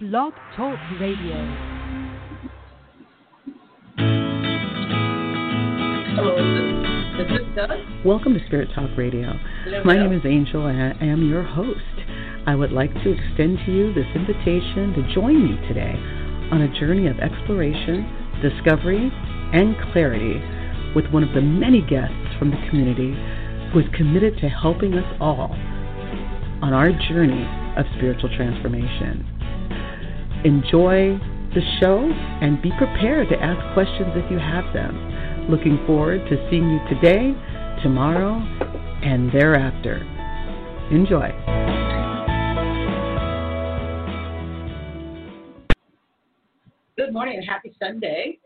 Blog Talk Radio. Hello, is this, is this Doug? Welcome to Spirit Talk Radio. My name is Angel and I am your host. I would like to extend to you this invitation to join me today on a journey of exploration, discovery, and clarity with one of the many guests from the community who is committed to helping us all on our journey of spiritual transformation. Enjoy the show and be prepared to ask questions if you have them. Looking forward to seeing you today, tomorrow, and thereafter. Enjoy. Good morning and happy Sunday.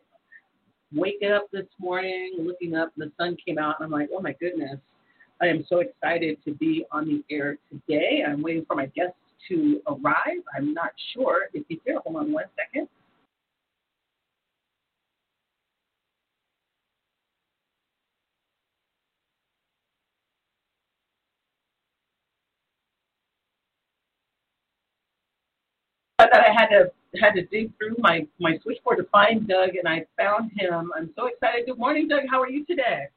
Waking up this morning, looking up, the sun came out, and I'm like, oh my goodness. I am so excited to be on the air today. I'm waiting for my guests to arrive. I'm not sure if he's here. Hold on one second. I thought I had to had to dig through my my switchboard to find Doug, and I found him. I'm so excited. Good morning, Doug. How are you today?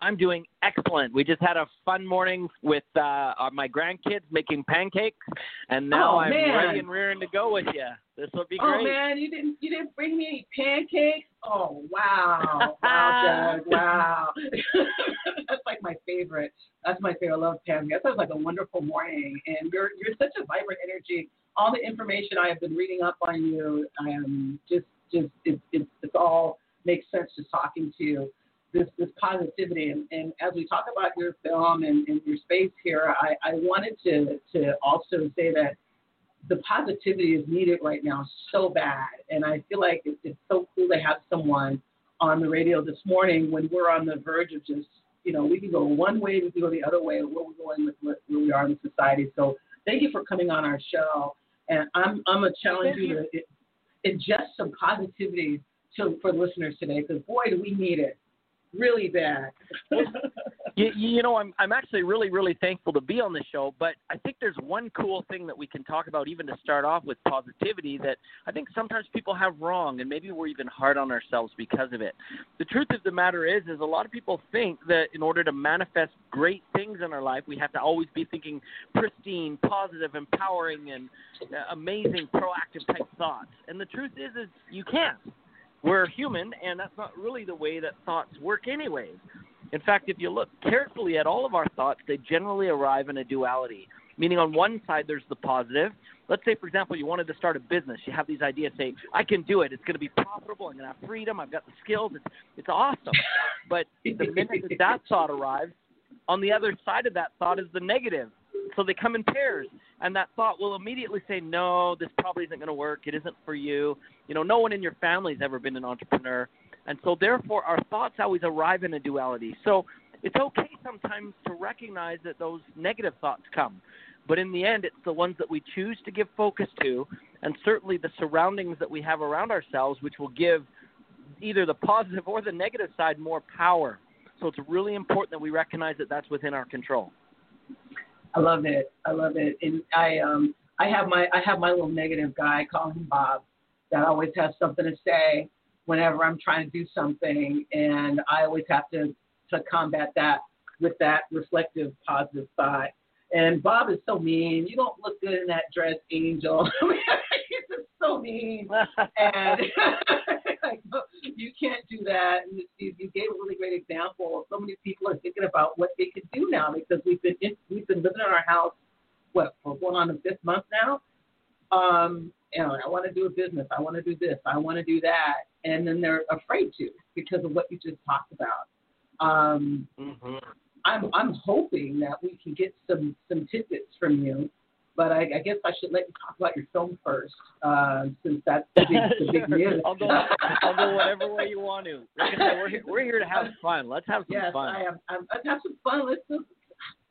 I'm doing excellent. We just had a fun morning with uh, uh, my grandkids making pancakes, and now Oh, I'm man. ready and rearing to go with you. This will be Oh great. Oh man, you didn't you didn't bring me any pancakes? Oh wow, wow, Doug, wow. That's like my favorite. That's my favorite. I love pancakes. That sounds like a wonderful morning, and you're you're such a vibrant energy. All the information I have been reading up on you, I am just just it's it's, it's all makes sense just talking to you. This this positivity, and, and as we talk about your film and, and your space here, I, I wanted to to also say that the positivity is needed right now so bad. And I feel like it's, it's so cool to have someone on the radio this morning when we're on the verge of just, you know, we can go one way, we can go the other way, where we're going with what, where we are in society. So thank you for coming on our show. And I'm, I'm going to challenge you to ingest some positivity to, for the listeners today because, boy, do we need it really bad. You, you know, I'm I'm actually really really thankful to be on the show, but I think there's one cool thing that we can talk about even to start off with positivity that I think sometimes people have wrong, and maybe we're even hard on ourselves because of it. The truth of the matter is, is a lot of people think that in order to manifest great things in our life, we have to always be thinking pristine, positive, empowering, and uh, amazing, proactive type thoughts. And the truth is, is you can't. We're human, and that's not really the way that thoughts work, anyways. In fact, if you look carefully at all of our thoughts, they generally arrive in a duality. Meaning, on one side, there's the positive. Let's say, for example, you wanted to start a business. You have these ideas, say, I can do it. It's going to be profitable. I'm going to have freedom. I've got the skills. It's, it's awesome. But the minute that that thought arrives, on the other side of that thought is the negative. So they come in pairs, and that thought will immediately say, "No, this probably isn't going to work. It isn't for you." You know, no one in your family's ever been an entrepreneur, and so therefore our thoughts always arrive in a duality. So it's okay sometimes to recognize that those negative thoughts come, but in the end, it's the ones that we choose to give focus to, and certainly the surroundings that we have around ourselves, which will give either the positive or the negative side more power. So it's really important that we recognize that that's within our control. I love it. I love it. And I um I have my I have my little negative guy, I call him Bob, that always has something to say whenever I'm trying to do something and I always have to to combat that with that reflective positive thought. And Bob is so mean. You don't look good in that dress, Angel. He's just so mean. And like, you can't do that. And you, you gave a really great example. of So many people are thinking about what they could do now because we've been in, we've been living in our house what for going on the fifth month now. Um, and I want to do a business. I want to do this. I want to do that. And then they're afraid to because of what you just talked about. Um, Mm-hmm. I'm I'm hoping that we can get some some tidbits from you, but I, I guess I should let you talk about your film first, uh, since that's the big, the big news. I'll go. I'll go whatever way you want to. Like I said, we're here, we're here to have fun. Let's have some yes, fun. I am. I'm, let's have some fun. Let's still,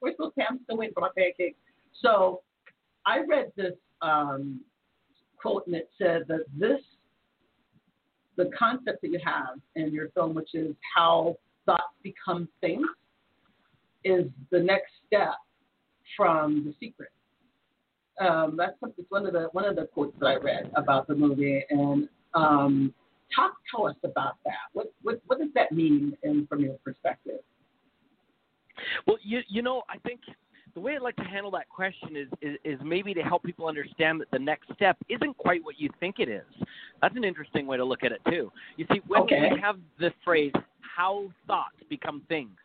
we're still I'm still waiting for my pancakes. So I read this um, quote and it said that this the concept that you have in your film, which is how thoughts become things, is the next step from the secret. Um, that's it's one of the one of the quotes that I read about the movie, and um, talk tell us about that. What what what does that mean, in, from your perspective? Well, you you know, I think the way I'd like to handle that question is, is, is maybe to help people understand that the next step isn't quite what you think it is. That's an interesting way to look at it too. You see, when okay. we have the phrase "how thoughts become things,"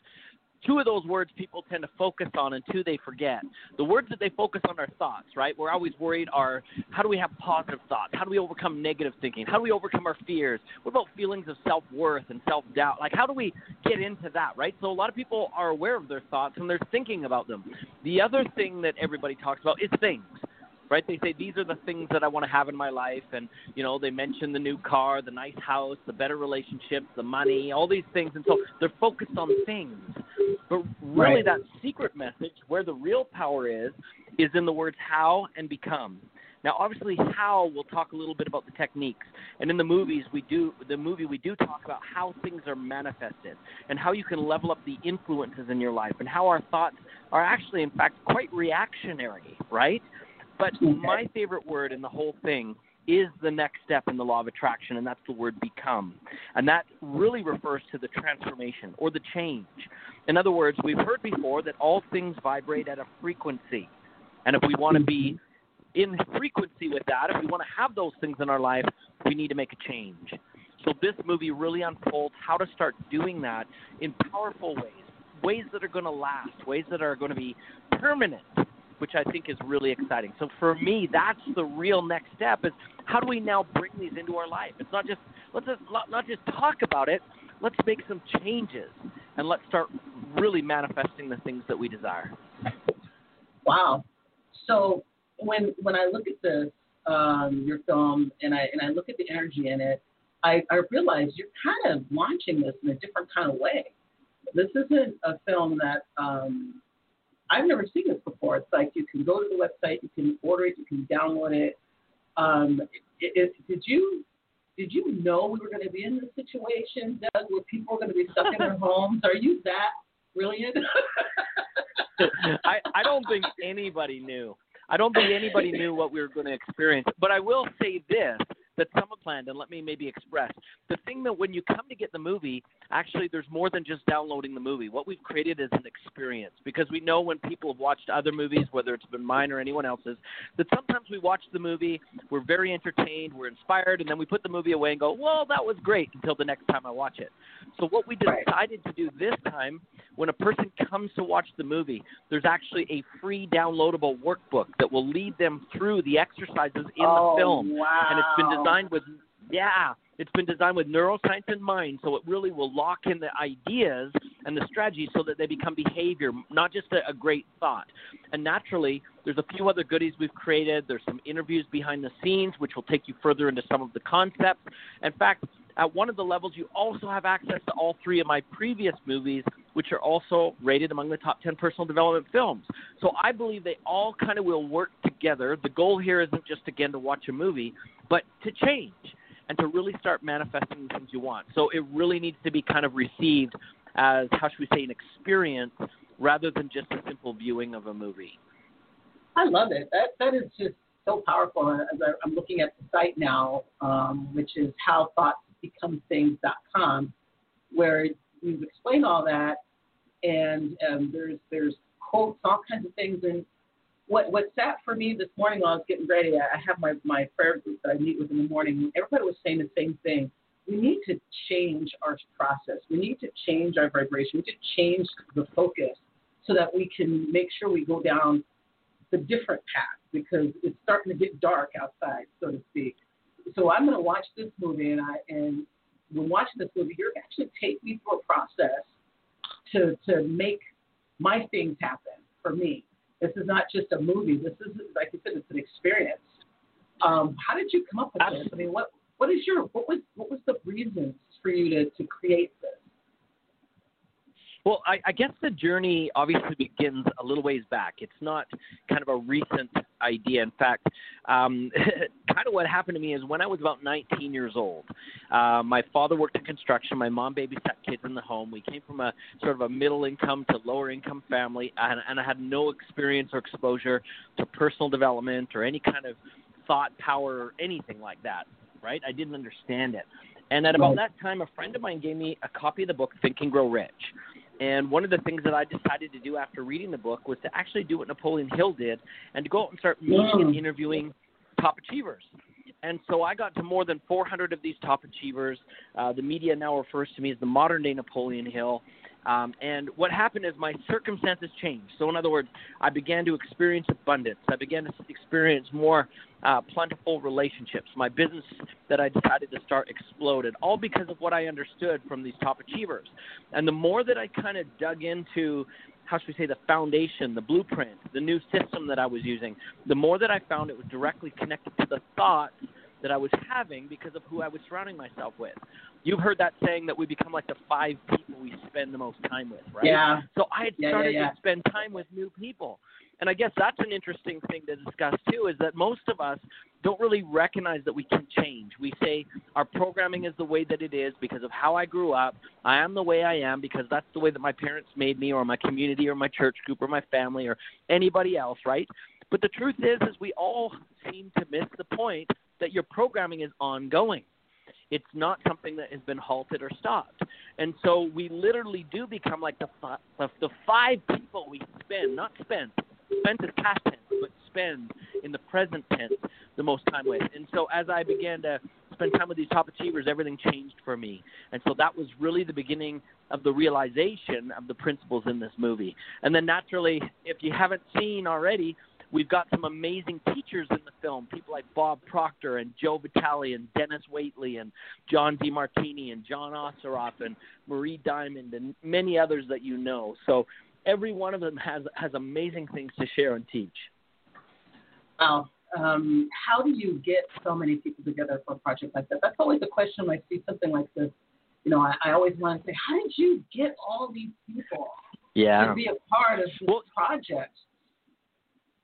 two of those words people tend to focus on and two they forget. The words that they focus on are thoughts, right? We're always worried are how do we have positive thoughts? How do we overcome negative thinking? How do we overcome our fears? What about feelings of self worth and self doubt? Like how do we get into that, right? So a lot of people are aware of their thoughts and they're thinking about them. The other thing that everybody talks about is things right? They say these are the things that I want to have in my life, and you know they mention the new car, the nice house, the better relationships, the money, all these things, and so they're focused on things. But really, right. that secret message, where the real power is, is in the words how and become. Now, obviously, how we'll talk a little bit about the techniques, and in the movies we do the movie we do talk about how things are manifested and how you can level up the influences in your life and how our thoughts are actually, in fact, quite reactionary, right? But mm-hmm. my favorite word in the whole thing is the next step in the law of attraction, and that's the word become. And that really refers to the transformation or the change. In other words, we've heard before that all things vibrate at a frequency. And if we want to be mm-hmm. in frequency with that, if we want to have those things in our life, we need to make a change. So this movie really unfolds how to start doing that in powerful ways, ways that are going to last, ways that are going to be permanent which I think is really exciting. So for me, that's the real next step is how do we now bring these into our life? It's not just let's just, not just talk about it. Let's make some changes and let's start really manifesting the things that we desire. Wow. So when when I look at this um, your film and I and I look at the energy in it, I, I realize you're kind of launching this in a different kind of way. This isn't a film that um, I've never seen this before. It's like you can go to the website, you can order it, you can download it. Um, it, it did you did you know we were going to be in this situation, Doug, where people are going to be stuck in their homes? Are you that brilliant? I I don't think anybody knew. I don't think anybody knew what we were going to experience. But I will say this: that some have planned, and let me maybe express the thing that when you come to get the movie, actually, there's more than just downloading the movie. What we've created is an experience because we know when people have watched other movies, whether it's been mine or anyone else's, that sometimes we watch the movie, we're very entertained, we're inspired, and then we put the movie away and go, well, that was great until the next time I watch it. So, what we decided to do this time, when a person comes to watch the movie, there's actually a free downloadable workbook that will lead them through the exercises in oh, the film. Wow. And it's been designed with yeah, it's been designed with neuroscience in mind, so it really will lock in the ideas and the strategies so that they become behavior, not just a, a, great thought. And naturally, there's a few other goodies we've created. There's some interviews behind the scenes, which will take you further into some of the concepts. In fact, at one of the levels, you also have access to all three of my previous movies, which are also rated among the top 10 personal development films. So I believe they all kind of will work together. The goal here isn't just, again, to watch a movie, but to change and to really start manifesting the things you want. So it really needs to be kind of received as, how should we say, an experience rather than just a simple viewing of a movie. I love it. That that is just so powerful. As I, am looking at the site now, um, which is howthoughtsbecomethings.com, where you've explained all that, and um, there's there's quotes, all kinds of things, and what what sat for me this morning while I was getting ready, I have my my prayer group that I meet with in the morning. And everybody was saying the same thing. We need to change our process. We need to change our vibration. We need to change the focus so that we can make sure we go down the different path because it's starting to get dark outside, so to speak. So I'm going to watch this movie, and I and when watching this movie, you're actually take me through a process to to make my things happen for me. This is not just a movie. This is, like you said, it's an experience. Um, how did you come up with this? I mean, what what is your what was what was the reasons for you to to create this? Well, I, I guess the journey obviously begins a little ways back. It's not kind of a recent idea. In fact, um, kind of what happened to me is when I was about 19 years old, uh, my father worked in construction. My mom babysat kids in the home. We came from a sort of a middle income to lower income family, and, and I had no experience or exposure to personal development or any kind of thought power or anything like that. Right? I didn't understand it. And at about that time, a friend of mine gave me a copy of the book Think and Grow Rich. And one of the things that I decided to do after reading the book was to actually do what Napoleon Hill did and to go out and start meeting and interviewing top achievers. And so I got to more than 400 of these top achievers. Uh, the media now refers to me as the modern day Napoleon Hill. Um, and what happened is my circumstances changed. So, in other words, I began to experience abundance. I began to experience more uh, plentiful relationships. My business that I decided to start exploded, all because of what I understood from these top achievers. And the more that I kind of dug into, how should we say, the foundation, the blueprint, the new system that I was using, the more that I found it was directly connected to the thoughts that I was having because of who I was surrounding myself with. You've heard that saying that we become like the five people we spend the most time with, right? Yeah. So I had Yeah, yeah, started yeah. to spend time with new people. And I guess that's an interesting thing to discuss too is that most of us don't really recognize that we can change. We say our programming is the way that it is because of how I grew up. I am the way I am because that's the way that my parents made me or my community or my church group or my family or anybody else, right? But the truth is is we all seem to miss the point that your programming is ongoing. It's not something that has been halted or stopped. And so we literally do become like the the, five people we spend, not spend. Spent is past tense, but spend in the present tense the most time with. And so as I began to spend time with these top achievers, everything changed for me. And so that was really the beginning of the realization of the principles in this movie. And then naturally, if you haven't seen already, We've got some amazing teachers in the film, people like Bob Proctor and Joe Vitale and Denis Waitley and John Demartini and John Assaraf and Marie Diamond and many others that you know. So every one of them has has amazing things to share and teach. Wow. Um, how do you get so many people together for a project like that? That's always a question when I see something like this. You know, I, I always want to say, how did you get all these people to be a part of this Well- project?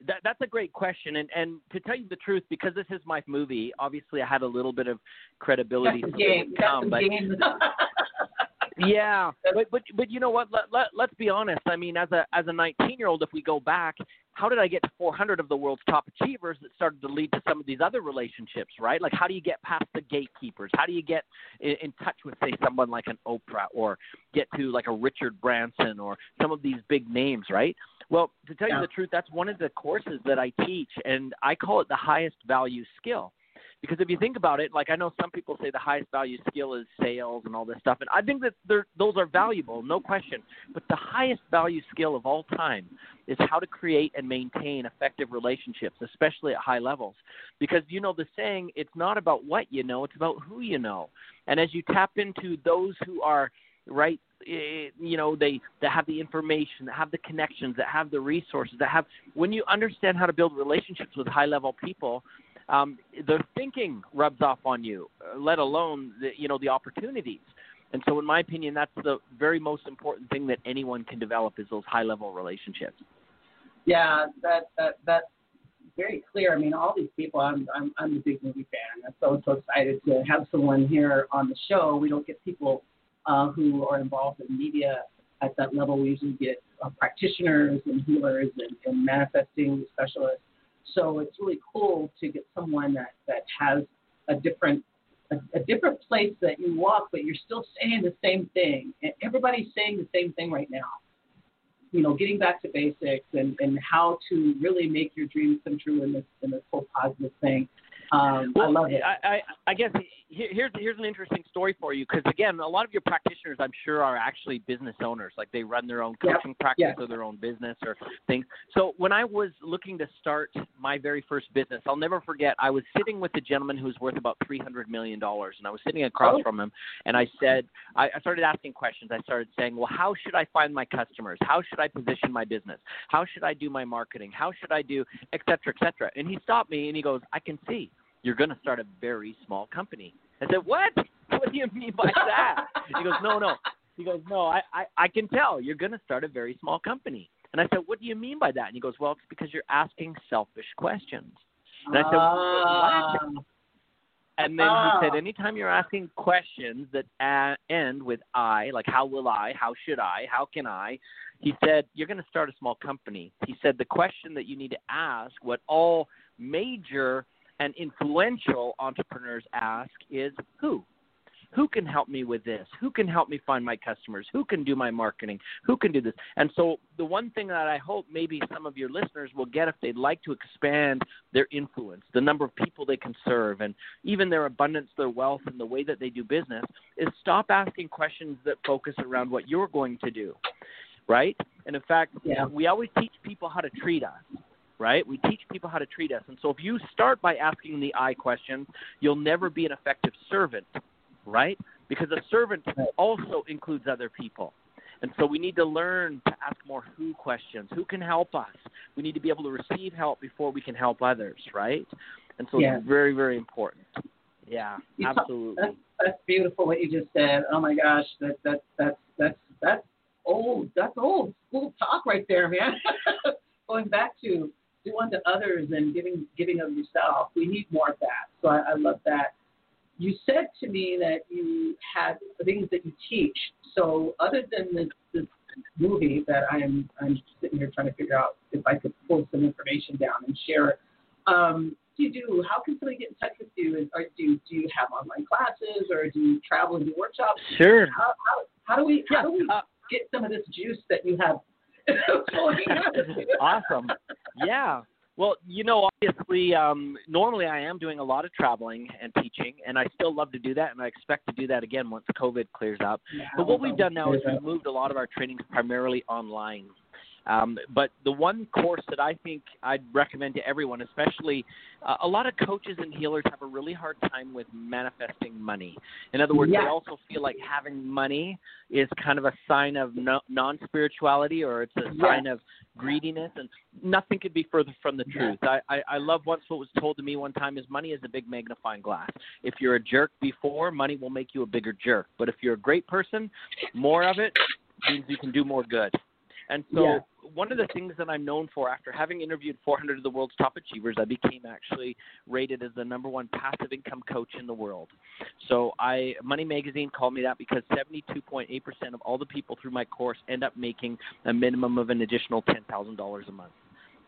That, that's a great question, and and to tell you the truth, because this is my movie, obviously I had a little bit of credibility Got game. come, but yeah, but but but you know what? Let, let let's be honest. I mean, as a as a 19 year old, if we go back, how did I get to 400 of the world's top achievers that started to lead to some of these other relationships, right? Like, how do you get past the gatekeepers? How do you get in, in touch with, say, someone like an Oprah, or get to like a Richard Branson, or some of these big names, right? Well, to tell you the truth, that's one of the courses that I teach, and I call it the highest value skill. Because if you think about it, like I know some people say the highest value skill is sales and all this stuff, and I think that those are valuable, no question. But the highest value skill of all time is how to create and maintain effective relationships, especially at high levels. Because you know the saying, it's not about what you know, it's about who you know. And as you tap into those who are right eh, you know they that have the information that have the connections that have the resources that have when you understand how to build relationships with high level people um, the thinking rubs off on you uh, let alone the, you know the opportunities and so in my opinion that's the very most important thing that anyone can develop is those high level relationships Yeah, that that that's very clear. I mean, all these people. I'm I'm I'm a big movie fan. I'm so so excited to have someone here on the show. We don't get people uh, who are involved in media at that level. We usually get uh, practitioners and healers and, and manifesting specialists. So it's really cool to get someone that that has a different a, a different place that you walk, but you're still saying the same thing. And everybody's saying the same thing right now you know, getting back to basics and, and how to really make your dreams come true in this in this whole positive thing. Um, I love it. I, I, I guess here's here's an interesting story for you because again, a lot of your practitioners, I'm sure, are actually business owners. Like they run their own coaching practice Yes. or their own business or things. So when I was looking to start my very first business, I'll never forget. I was sitting with a gentleman who was worth about three hundred million dollars, and I was sitting across Oh. from him, and I said, I, I started asking questions. I started saying, well, how should I find my customers? How should I position my business? How should I do my marketing? How should I do, et cetera, et cetera? And he stopped me and he goes, I can see you're going to start a very small company. I said, what? What do you mean by that? he goes, no, no. He goes, no, I, I, I can tell you're going to start a very small company. And I said, what do you mean by that? And he goes, well, it's because you're asking selfish questions. And I said, Ah. what? And then Ah. he said, anytime you're asking questions that end with I, like how will I, how should I, how can I, he said, you're going to start a small company. He said, the question that you need to ask, what all major and influential entrepreneurs ask is who? Who can help me with this? Who can help me find my customers? Who can do my marketing? Who can do this? And so, the one thing that I hope maybe some of your listeners will get if they'd like to expand their influence, the number of people they can serve, and even their abundance, their wealth, and the way that they do business, is stop asking questions that focus around what you're going to do, right? And in fact, Yeah. we always teach people how to treat us right? We teach people how to treat us. And so if you start by asking the I questions, you'll never be an effective servant, right? Because a servant also includes other people. And so we need to learn to ask more who questions. Who can help us? We need to be able to receive help before we can help others, right? And so Yeah. it's very, very important. Yeah, You talk- absolutely. That's, that's beautiful what you just said. Oh my gosh, that that that's that's that's old. That's old school talk right there, man. Going back to do unto others and giving giving of yourself. We need more of that. So I, I love that. You said to me that you had things that you teach. So other than the, the movie that I'm I'm sitting here trying to figure out if I could pull some information down and share it. Um, do you do? How can somebody get in touch with you? And, or do do you have online classes, or do you travel and do workshops? Sure. How how, how do we how do we Uh, get some of this juice that you have? flowing out of you? awesome. Yeah. Well, you know, obviously, um, normally I am doing a lot of traveling and teaching, and I still love to do that, and I expect to do that again once COVID clears up. But what we've done now is we've moved a lot of our trainings primarily online. Um, but the one course that I think I'd recommend to everyone, especially uh, a lot of coaches and healers have a really hard time with manifesting money. In other words, Yes. they also feel like having money is kind of a sign of no, non spirituality or it's a Yes. sign of greediness, and nothing could be further from the Yes. truth. I, I, I love once what was told to me one time is money is a big magnifying glass. If you're a jerk before, money will make you a bigger jerk. But if you're a great person, more of it means you can do more good. And so, Yeah. one of the things that I'm known for, after having interviewed 400 of the world's top achievers, I became actually rated as the number one passive income coach in the world. So, I Money Magazine called me that because 72.8% of all the people through my course end up making a minimum of an additional $10,000 a month.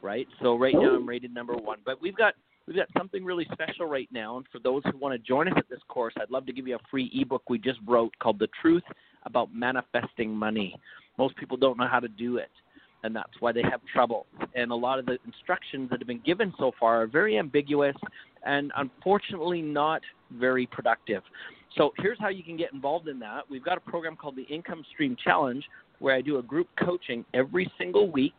Right. So right now I'm rated number one, but we've got we've got something really special right now. And for those who want to join us at this course, I'd love to give you a free ebook we just wrote called "The Truth About Manifesting Money." Most people don't know how to do it, and that's why they have trouble. And a lot of the instructions that have been given so far are very ambiguous and unfortunately not very productive. So here's how you can get involved in that. We've got a program called the Income Stream Challenge where I do a group coaching every single week,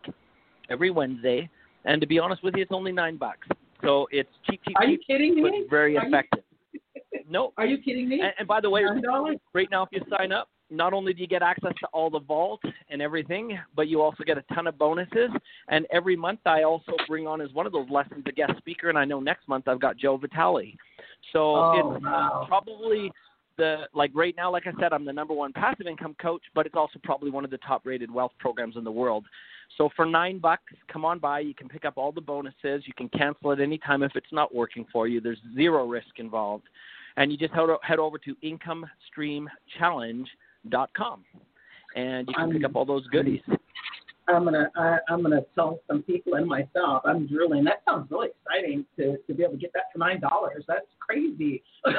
every Wednesday. And to be honest with you, it's only nine bucks. So it's cheap, cheap, Are you cheap, kidding but me? very Are you- effective. No, Are you kidding me? and, and by the way, Nine dollars? right now if you sign up, not only do you get access to all the vault and everything, but you also get a ton of bonuses. And every month I also bring on as one of those lessons a guest speaker, and I know next month I've got Joe Vitale. So Oh, it's wow. probably the like right now, like I said, I'm the number one passive income coach, but it's also probably one of the top rated wealth programs in the world. So for nine bucks, come on by. You can pick up all the bonuses. You can cancel at any time if it's not working for you. There's zero risk involved, and you just head, o- head over to com, and you can pick up all those goodies. I'm gonna I, I'm gonna tell some people and myself. I'm drilling. That sounds really exciting to to be able to get that for nine dollars. That's crazy.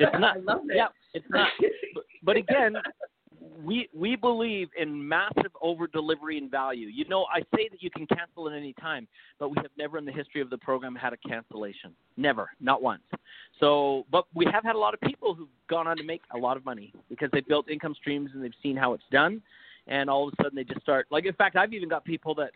It's not. I love it. Yeah, it's not. But, but again, we we believe in massive over delivery and value. You know, I say that you can cancel at any time, but we have never in the history of the program had a cancellation. Never, not once. So, but we have had a lot of people who've gone on to make a lot of money because they've built income streams and they've seen how it's done. And all of a sudden they just start like in fact I've even got people that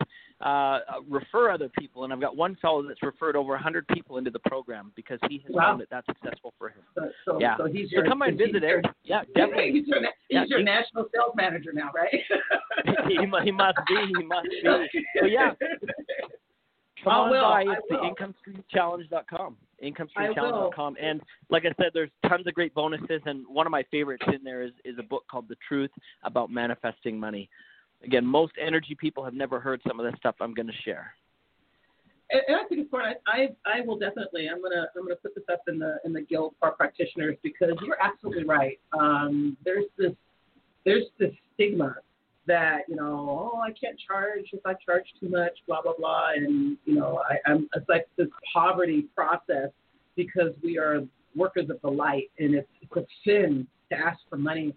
uh, refer other people and I've got one fellow that's referred over a 100 people into the program because he has Wow. found it that successful for him. So, so, Yeah. so he's So your come and visit it. Yeah, definitely. He's your, he's Yeah, your he- national sales manager now, right? he, he must be. He must be. So yeah, come I on will, by. It's the will. IncomeStreamChallenge.com. I IncomeStreamChallenge.com. And like I said, there's tons of great bonuses. And one of my favorites in there is is a book called The Truth About Manifesting Money. Again, most energy people have never heard some of the stuff I'm going to share. and, and I think it's important. I, I I will definitely. I'm gonna I'm gonna put this up in the in the guild for practitioners because you're absolutely right. Um, there's this there's this stigma that you know oh I can't charge if I charge too much blah blah blah and you know I, I'm it's like this poverty process because we are workers of the light and it's, it's a sin to ask for money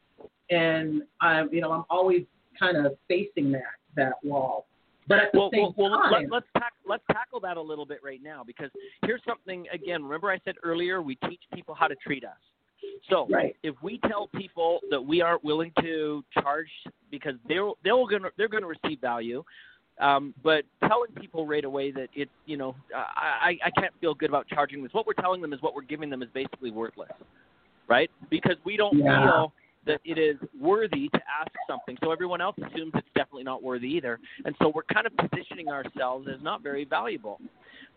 and I'm you know I'm always kind of facing that that wall but at the well, same well, well time, let, tack, let's tackle that a little bit right now because here's something again. Remember, I said earlier we teach people how to treat us. So right. if we tell people that we aren't willing to charge because they're they're gonna they're gonna receive value, um, but telling people right away that it you know I I can't feel good about charging this. What we're telling them is what we're giving them is basically worthless, right? Because we don't Yeah. feel that it is worthy to ask something. So everyone else assumes it's definitely not worthy either. And so we're kind of positioning ourselves as not very valuable.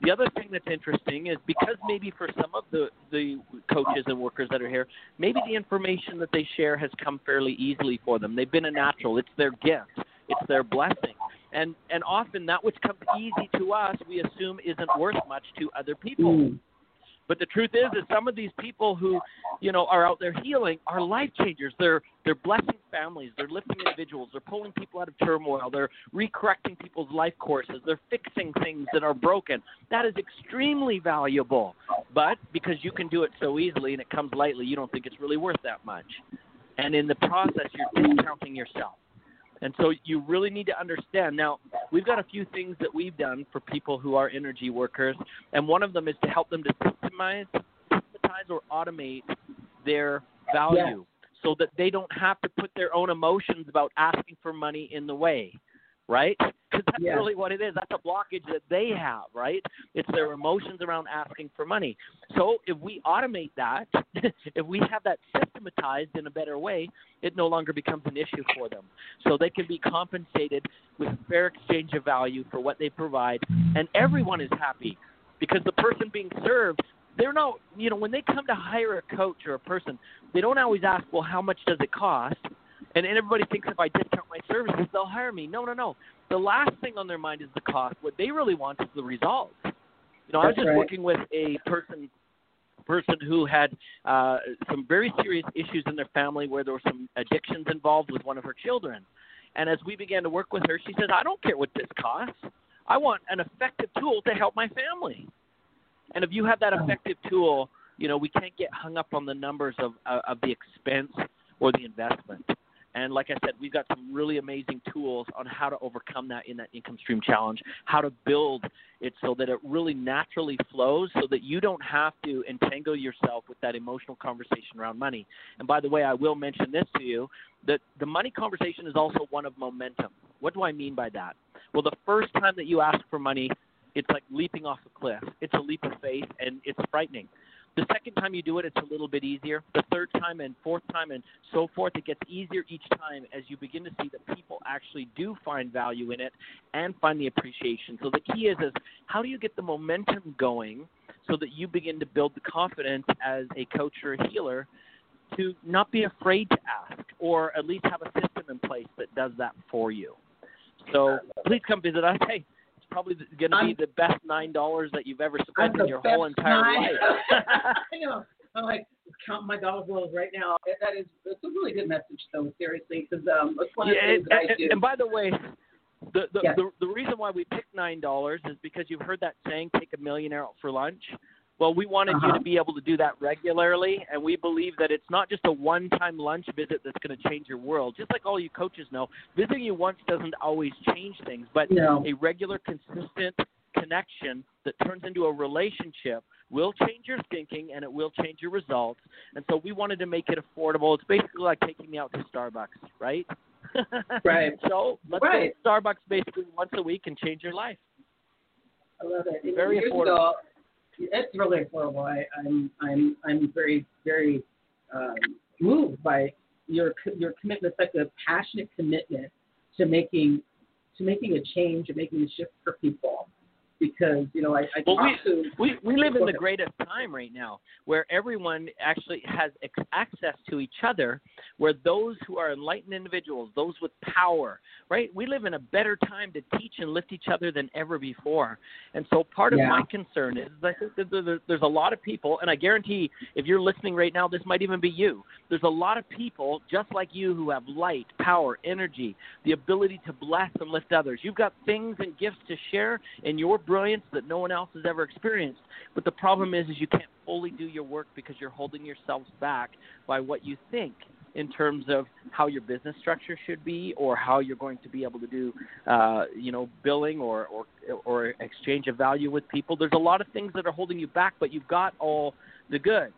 The other thing that's interesting is because maybe for some of the, the coaches and workers that are here, maybe the information that they share has come fairly easily for them. They've been a natural. It's their gift. It's their blessing. And and often that which comes easy to us, we assume isn't worth much to other people. Mm. But the truth is, is some of these people who, you know, are out there healing are life changers. They're they're blessing families. They're lifting individuals. They're pulling people out of turmoil. They're recorrecting people's life courses. They're fixing things that are broken. That is extremely valuable. But because you can do it so easily and it comes lightly, you don't think it's really worth that much. And in the process, you're discounting yourself. And so you really need to understand. Now, we've got a few things that we've done for people who are energy workers, and one of them is to help them to systemize, systematize or automate their value so that they don't have to put their own emotions about asking for money in the way, right? Because that's Yes. really what it is. That's a blockage that they have, right? It's their emotions around asking for money. So if we automate that, if we have that systematized in a better way, it no longer becomes an issue for them. So they can be compensated with fair exchange of value for what they provide, and everyone is happy because the person being served, they're not, you know, when they come to hire a coach or a person, they don't always ask, well, how much does it cost? And, and everybody thinks if I discount my services, they'll hire me. No, no, no. The last thing on their mind is the cost. What they really want is the results. You know, I was just right. working with a person person who had uh, some very serious issues in their family where there were some addictions involved with one of her children. And as we began to work with her, she says, I don't care what this costs. I want an effective tool to help my family. And if you have that effective tool, you know, we can't get hung up on the numbers of, uh, of the expense or the investment. And like I said, we've got some really amazing tools on how to overcome that in that income stream challenge, how to build it so that it really naturally flows so that you don't have to entangle yourself with that emotional conversation around money. And by the way, I will mention this to you that the money conversation is also one of momentum. What do I mean by that? Well, the first time that you ask for money, it's like leaping off a cliff. It's a leap of faith and it's frightening. The second time you do it, it's a little bit easier. The third time and fourth time and so forth, it gets easier each time as you begin to see that people actually do find value in it and find the appreciation. So the key is, is how do you get the momentum going so that you begin to build the confidence as a coach or a healer to not be afraid to ask or at least have a system in place that does that for you. So please come visit us. Hey, probably going to be the best nine dollars that you've ever spent in your whole entire nine. life. I know. I'm like counting my dollar bills right now. That is it's a really good message, though. Seriously, because um, that's one of the Yeah, things and, I do. and by the way, the the, Yes. the the reason why we picked nine dollars is because you've heard that saying, "Take a millionaire out for lunch." Well, we wanted you Uh-huh. to be able to do that regularly, and we believe that it's not just a one-time lunch visit that's going to change your world. Just like all you coaches know, visiting you once doesn't always change things, but No. a regular, consistent connection that turns into a relationship will change your thinking and it will change your results. And so we wanted to make it affordable. It's basically like taking you out to Starbucks, right? Right. So let's Right. go to Starbucks basically once a week and change your life. I love it. Very years affordable. Ago, it's really affordable. I, I'm I'm I'm very very um, moved by your your commitment, such a passionate commitment to making to making a change and making a shift for people. Because you know I, I well, we, to we we live in the ahead. greatest time right now where everyone actually has ex- access to each other where those who are enlightened individuals those with power right we live in a better time to teach and lift each other than ever before and so part of Yeah. my concern is I think that there- there- there's a lot of people and I guarantee if you're listening right now this might even be you there's a lot of people just like you who have light power energy the ability to bless and lift others you've got things and gifts to share in your brilliance that no one else has ever experienced but the problem is, is you can't fully do your work because you're holding yourselves back by what you think in terms of how your business structure should be or how you're going to be able to do, uh, you know, billing or, or or exchange of value with people. There's a lot of things that are holding you back, but you've got all the good.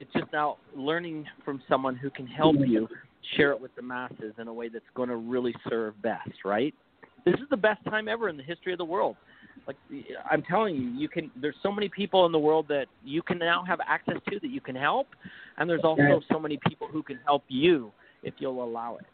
It's just now learning from someone who can help you share it with the masses in a way that's going to really serve best, right? This is the best time ever in the history of the world like I'm telling you, you can. There's so many people in the world that you can now have access to that you can help, and there's also so many people who can help you if you'll allow it.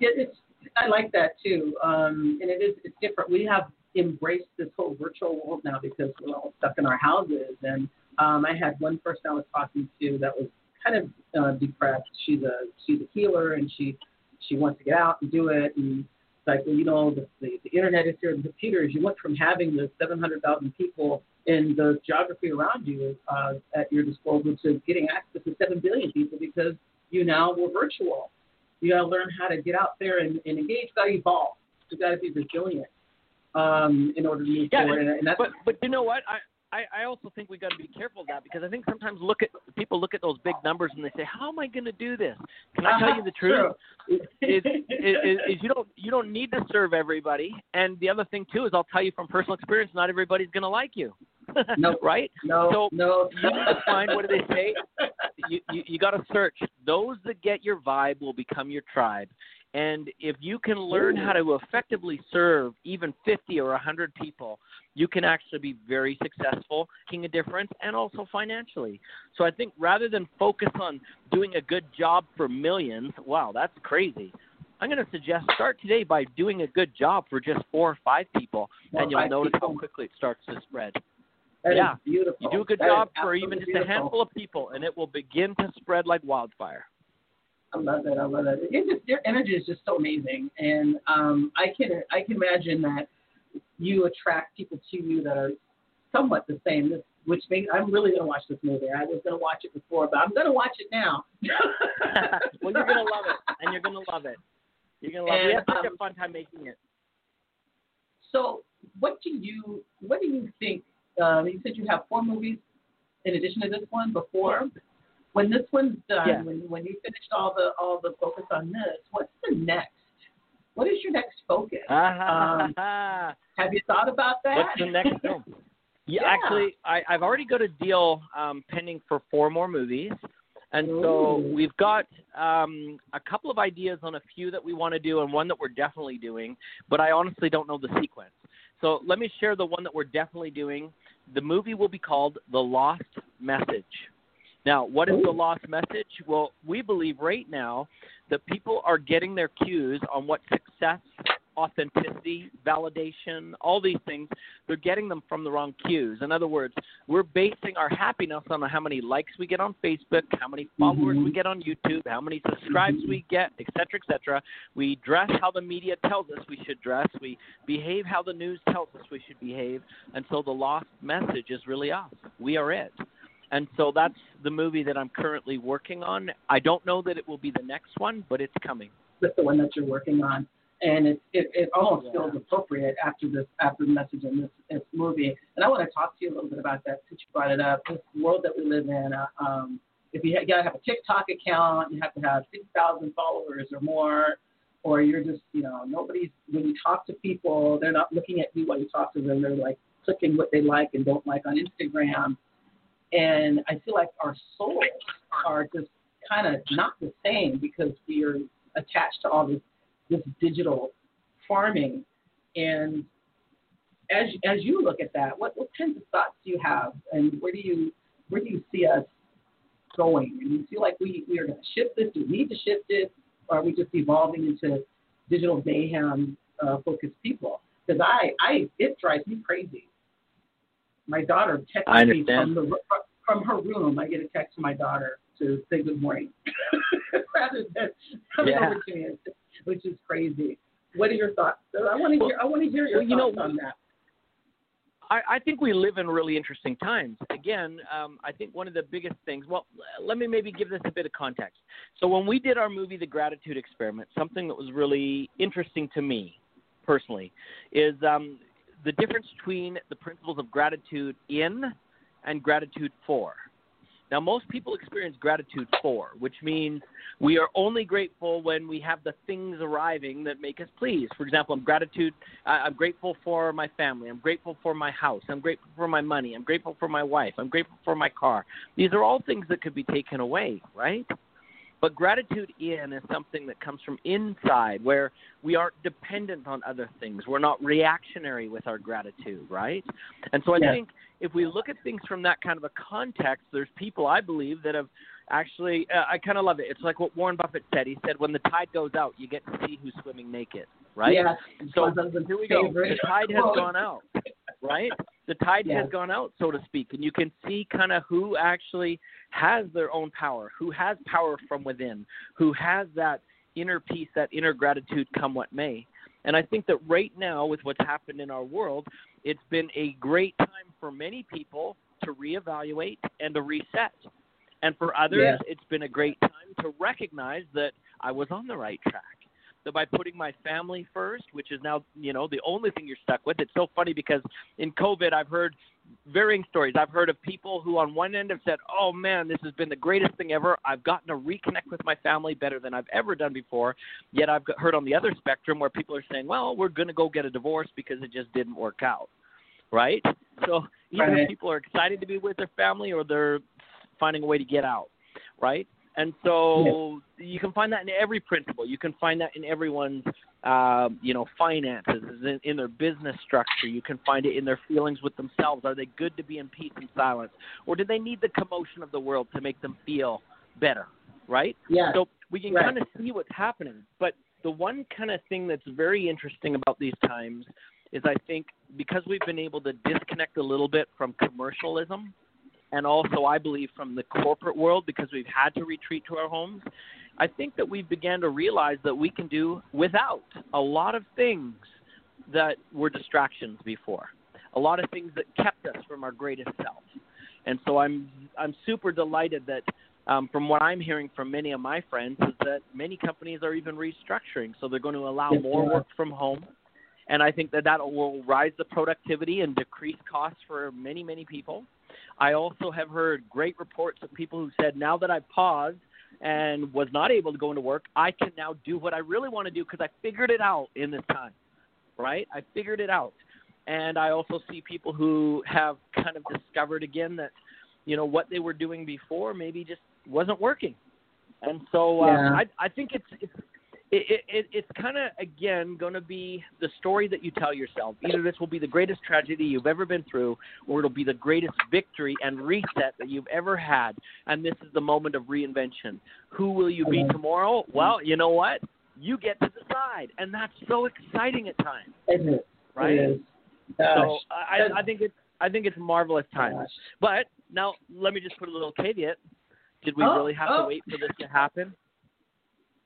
Yeah, it's I like that too. Um, and it is it's different. We have embraced this whole virtual world now because we're all stuck in our houses. And um, I had one person I was talking to that was kind of uh, depressed. She's a she's a healer and she she wants to get out and do it. And like you know the, the the internet is here, the computers. You went from having the 700,000 people in the geography around you uh, at your disposal to getting access to 7 billion people because you now were virtual. You got to learn how to get out there and, and engage. You got to evolve. You got to be resilient um, in order to move Yeah, forward. And, and that's But but you know what? I I, I also think we got to be careful of that because I think sometimes look at people look at those big numbers and they say, "How am I going to do this?" Can I tell you the truth? Uh-huh. True. is, is, is you don't you don't need to serve everybody. And the other thing too is I'll tell you from personal experience, not everybody's going to like you. Nope. right? no, So, no. you need to find what do they say? You you, you got to search. Those that get your vibe will become your tribe. And if you can learn how to effectively serve even 50 or 100 people, you can actually be very successful, making a difference, and also financially. So I think rather than focus on doing a good job for millions, wow, that's crazy. I'm going to suggest start today by doing a good job for just four or five people, or and you'll notice people. how quickly it starts to spread. That yeah. beautiful. You do a good That job for even just a handful of people, and it will begin to spread like wildfire. I love it. I love it. It just their energy is just so amazing, and um, I can I can imagine that you attract people to you that are somewhat the same. This, which makes I'm really gonna watch this movie. I was gonna watch it before, but I'm gonna watch it now. well, you're gonna love it, and you're gonna love it. You're gonna love it. We And, had such um, a fun time making it. So, what do you what do you think? Um, you said you have four movies in addition to this one before. When this one's done, Yeah. when when you finished all the all the focus on this, what's the next? What is your next focus? Um, have you thought about that? What's the next film? Yeah, Yeah. actually, I, I've already got a deal um, pending for four more movies, and so we've got um, a couple of ideas on a few that we want to do, and one that we're definitely doing. But I honestly don't know the sequence. So let me share the one that we're definitely doing. The movie will be called The Lost Message. Now, what is the lost message? Well, we believe right now that people are getting their cues on what success, authenticity, validation, all these things, they're getting them from the wrong cues. In other words, we're basing our happiness on how many likes we get on Facebook, how many followers Mhm. we get on YouTube, how many subscribes Mhm. we get, et cetera, et cetera. We dress how the media tells us we should dress. We behave how the news tells us we should behave. And so the lost message is really us. We are it. And so that's the movie that I'm currently working on. I don't know that it will be the next one, but it's coming. with the one that you're working on, and it it, it almost Yeah. feels appropriate after this after the message in this, this movie. And I want to talk to you a little bit about that since you brought it up. This world that we live in. Uh, um, if you, ha- you gotta have a TikTok account, you have to have six thousand followers or more, or you're just you know nobody's when you talk to people, they're not looking at you while you talk to them. They're like clicking what they like and don't like on Instagram. And I feel like our souls are just kind of not the same because we are attached to all this this digital farming. And as as you look at that, what what kinds of thoughts do you have, and where do you where do you see us going? And you feel like we we are going to shift this? Do we need to shift it? Or are we just evolving into digital mayhem uh, focused people? because I, I, it drives me crazy. My daughter texts me from the from her room. I get a text from my daughter to say good morning, rather than coming Yeah. over to me, which is crazy. What are your thoughts? I want to Well- hear. I want to hear your well, you know, thoughts on that. I, I think we live in really interesting times. Again, um, I think one of the biggest things. Well, let me maybe give this a bit of context. So when we did our movie, The Gratitude Experiment, something that was really interesting to me personally is um, the difference between the principles of gratitude in and gratitude for. Now, most people experience gratitude for, which means we are only grateful when we have the things arriving that make us pleased. For example, I'm gratitude. I'm grateful for my family. I'm grateful for my house. I'm grateful for my money. I'm grateful for my wife. I'm grateful for my car. These are all things that could be taken away, right? But gratitude in is something that comes from inside, where we aren't dependent on other things. We're not reactionary with our gratitude, right? And so I Yeah. think if we look at things from that kind of a context, there's people I believe that have actually. Uh, I kind of love it. It's like what Warren Buffett said. He said, "When the tide goes out, you get to see who's swimming naked." Right? Yeah. So here we go. The tide has gone out, right? The tide Yes. has gone out, so to speak, and you can see kind of who actually has their own power, who has power from within, who has that inner peace, that inner gratitude, come what may. And I think that right now, with what's happened in our world, it's been a great time for many people to reevaluate and to reset. And for others, Yeah. it's been a great time to recognize that I was on the right track. That by putting my family first, which is now, you know, the only thing you're stuck with. It's so funny because in COVID, I've heard varying stories. I've heard of people who, on one end, have said, "Oh man, this has been the greatest thing ever. I've gotten to reconnect with my family better than I've ever done before." Yet I've heard on the other spectrum where people are saying, "Well, we're going to go get a divorce because it just didn't work out." Right? So either Right. people are excited to be with their family or they're finding a way to get out. Right? And so you can find that in every principle. You can find that in everyone's, uh, you know, finances, in, in their business structure. You can find it in their feelings with themselves. Are they good to be in peace and silence, or do they need the commotion of the world to make them feel better? Right. Yeah. So we can Right. kind of see what's happening. But the one kind of thing that's very interesting about these times is I think because we've been able to disconnect a little bit from commercialism and also I believe from the corporate world because we've had to retreat to our homes, I think that we've began to realize that we can do without a lot of things that were distractions before. A lot of things that kept us from our greatest self. And so I'm I'm super delighted that um, from what I'm hearing from many of my friends is that many companies are even restructuring, so they're going to allow more work from home, and I think that that will rise the productivity and decrease costs for many many people. I also have heard great reports of people who said, now that I've paused and was not able to go into work, I can now do what I really want to do because I figured it out in this time, right? I figured it out. And I also see people who have kind of discovered again that, you know, what they were doing before maybe just wasn't working. And so uh, Yeah. I, I think it's, it's it, it, it's kind of again going to be the story that you tell yourself. Either this will be the greatest tragedy you've ever been through, or it'll be the greatest victory and reset that you've ever had. And this is the moment of reinvention. Who will you be tomorrow? Well, you know what? You get to decide, and that's so exciting at times, It right? It. So I, I think it's I think it's marvelous times. But now let me just put a little caveat. Did we Oh, really have oh. to wait for this to happen?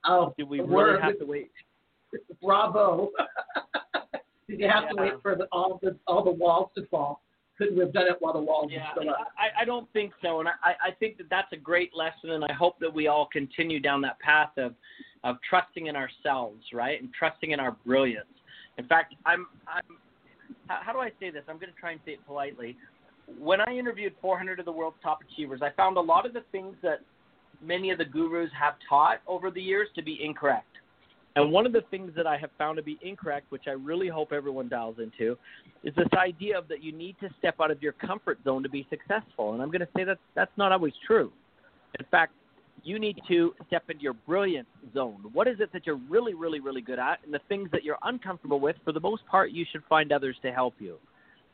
Oh, Did we really have to wait? Bravo. Did you have to wait for the, all the all the walls to fall? Couldn't we have done it while the walls Yeah, were still up? I, I don't think so, and I, I think that that's a great lesson, and I hope that we all continue down that path of, of trusting in ourselves, right, and trusting in our brilliance. In fact, I'm, I'm, how, how do I say this? I'm going to try and say it politely. When I interviewed 400 of the world's top achievers, I found a lot of the things that many of the gurus have taught over the years to be incorrect. And one of the things that I have found to be incorrect, which I really hope everyone dials into, is this idea of that you need to step out of your comfort zone to be successful. And I'm going to say that that's not always true. In fact, you need to step into your brilliant zone. What is it that you're really, really, really good at? And the things that you're uncomfortable with, for the most part, you should find others to help you.